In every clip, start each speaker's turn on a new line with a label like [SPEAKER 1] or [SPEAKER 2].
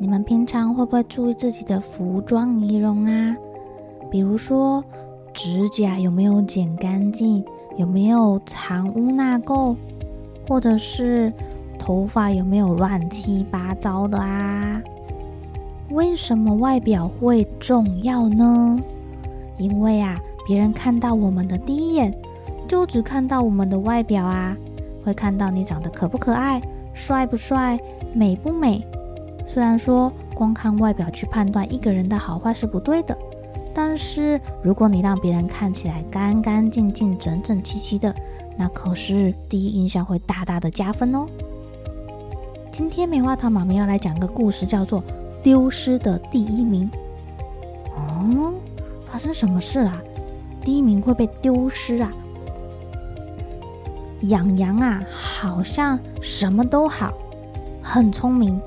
[SPEAKER 1] 你们平常会不会注意自己的服装仪容啊？比如说，指甲有没有剪干净，有没有藏污纳垢，或者是头发有没有乱七八糟的啊？为什么外表会重要呢？因为啊，别人看到我们的第一眼，就只看到我们的外表啊，会看到你长得可不可爱，帅不帅，美不美。虽然说光看外表去判断一个人的好坏是不对的，但是如果你让别人看起来干干净净、整整齐齐的，那可是第一印象会大大的加分哦。今天棉花糖妈咪要来讲个故事，叫做《丢失的第一名》。哦，发生什么事啊？第一名会被丢失啊？洋洋啊，好像什么都好，很聪明。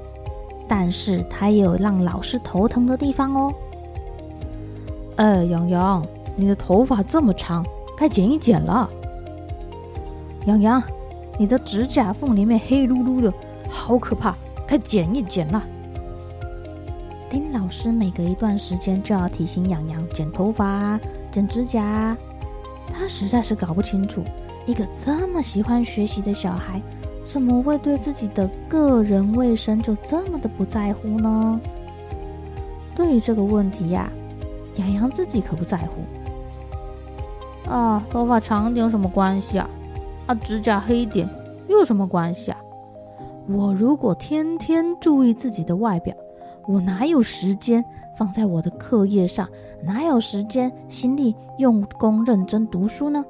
[SPEAKER 1] 但是他也有让老师头疼的地方哦。哎，洋洋，你的头发这么长，该剪一剪了。洋洋，你的指甲缝里面黑噜噜的，好可怕，该剪一剪了。丁老师每隔一段时间就要提醒洋洋剪头发、剪指甲，他实在是搞不清楚，一个这么喜欢学习的小孩。怎么会对自己的个人卫生就这么的不在乎呢？对于这个问题呀，洋洋自己可不在乎。啊，头发长点有什么关系啊？啊，指甲黑点又有什么关系啊？我如果天天注意自己的外表，我哪有时间放在我的课业上？哪有时间心力用功认真读书呢？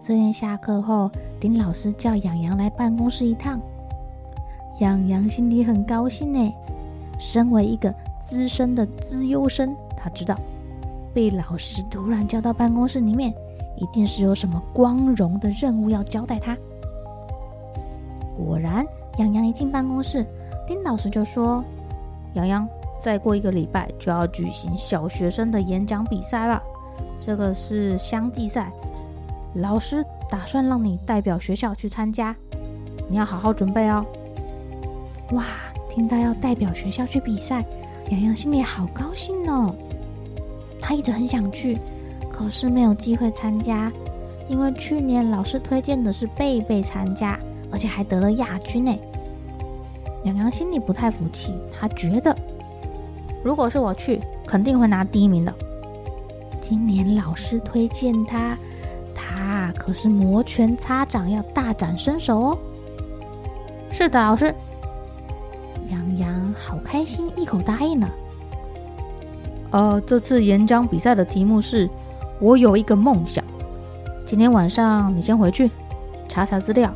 [SPEAKER 1] 这天下课后，丁老师叫洋洋来办公室一趟。洋洋心里很高兴呢。身为一个资深的资优生，他知道被老师突然叫到办公室里面，一定是有什么光荣的任务要交代他。果然，洋洋一进办公室，丁老师就说：“洋洋，再过一个礼拜就要举行小学生的演讲比赛了，这个是乡际赛。”老师打算让你代表学校去参加，你要好好准备哦。哇，听到要代表学校去比赛，洋洋心里好高兴哦。他一直很想去，可是没有机会参加，因为去年老师推荐的是贝贝参加，而且还得了亚军呢。洋洋心里不太服气，他觉得如果是我去，肯定会拿第一名的。今年老师推荐他。可是摩拳擦掌，要大展身手哦。是的，老师。洋洋好开心，一口答应了。呃，这次演讲比赛的题目是“我有一个梦想”。今天晚上你先回去查查资料，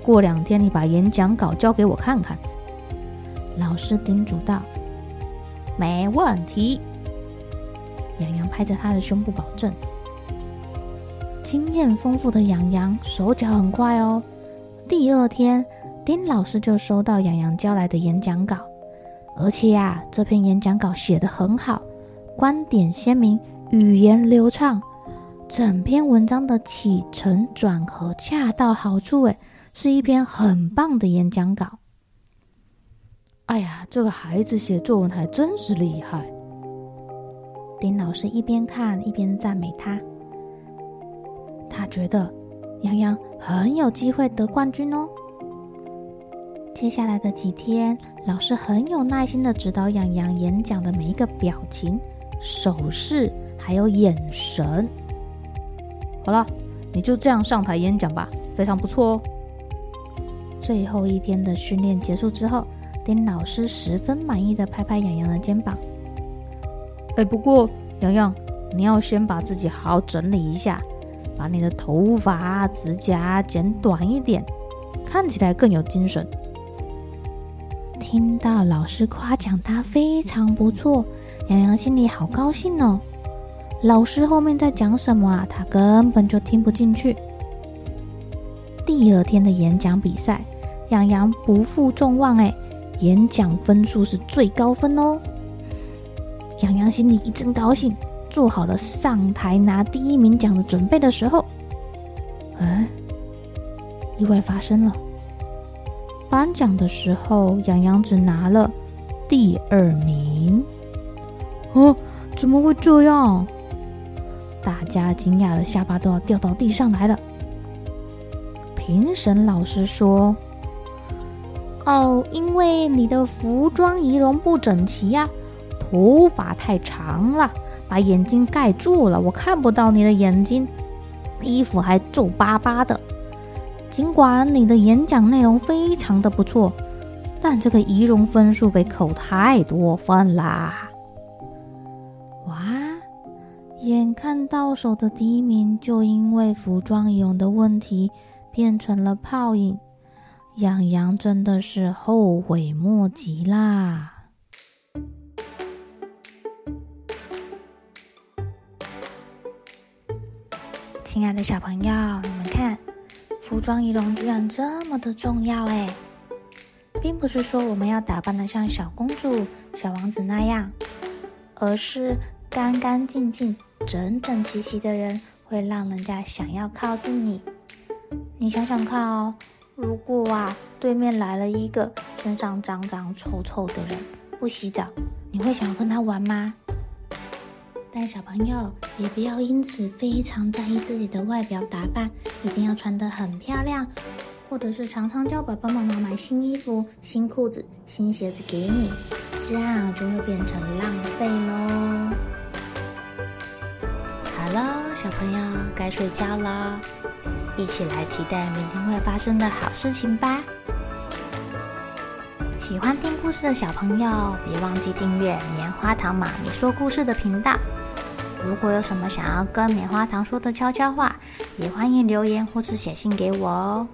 [SPEAKER 1] 过两天你把演讲稿交给我看看。老师叮嘱道：“没问题。”洋洋拍着他的胸部保证。经验丰富的洋洋手脚很快哦。第二天，丁老师就收到洋洋交来的演讲稿，而且呀，这篇演讲稿写得很好，观点鲜明，语言流畅，整篇文章的起承转合恰到好处，诶，是一篇很棒的演讲稿。哎呀，这个孩子写作文还真是厉害。丁老师一边看一边赞美他。觉得洋洋很有机会得冠军哦。接下来的几天，老师很有耐心的指导洋洋演讲的每一个表情、手势，还有眼神。好了，你就这样上台演讲吧，非常不错哦。最后一天的训练结束之后，丁老师十分满意的拍拍洋洋的肩膀。哎，不过洋洋，你要先把自己好好整理一下，把你的头发、指甲剪短一点，看起来更有精神。听到老师夸奖他非常不错，洋洋心里好高兴哦。老师后面在讲什么啊？他根本就听不进去。第二天的演讲比赛，洋洋不负众望，哎，演讲分数是最高分哦。洋洋心里一阵高兴，做好了上台拿第一名奖的准备的时候，嗯，意外发生了。颁奖的时候，洋洋只拿了第二名。哦，怎么会这样？大家惊讶的下巴都要掉到地上来了。评审老师说：“哦，因为你的服装仪容不整齐呀，头发太长了，把眼睛盖住了，我看不到你的眼睛。衣服还皱巴巴的。”尽管你的演讲内容非常的不错，但这个仪容分数被扣太多分啦！哇，眼看到手的第一名就因为服装仪容的问题变成了泡影，洋洋真的是后悔莫及啦！亲爱的小朋友，你们看。服装仪容居然这么的重要哎，并不是说我们要打扮的像小公主、小王子那样，而是干干净净、整整齐齐的人会让人家想要靠近你。你想想看哦，如果啊对面来了一个身上脏脏臭臭的人，不洗澡，你会想要跟他玩吗？但小朋友也不要因此非常在意自己的外表打扮，一定要穿得很漂亮，或者是常常叫爸爸妈妈买新衣服、新裤子、新鞋子给你，这样就会变成浪费喽。好了，小朋友该睡觉了，一起来期待明天会发生的好事情吧。喜欢听故事的小朋友，别忘记订阅棉花糖妈咪说故事的频道。如果有什么想要跟棉花糖说的悄悄话，也欢迎留言或是写信给我哦。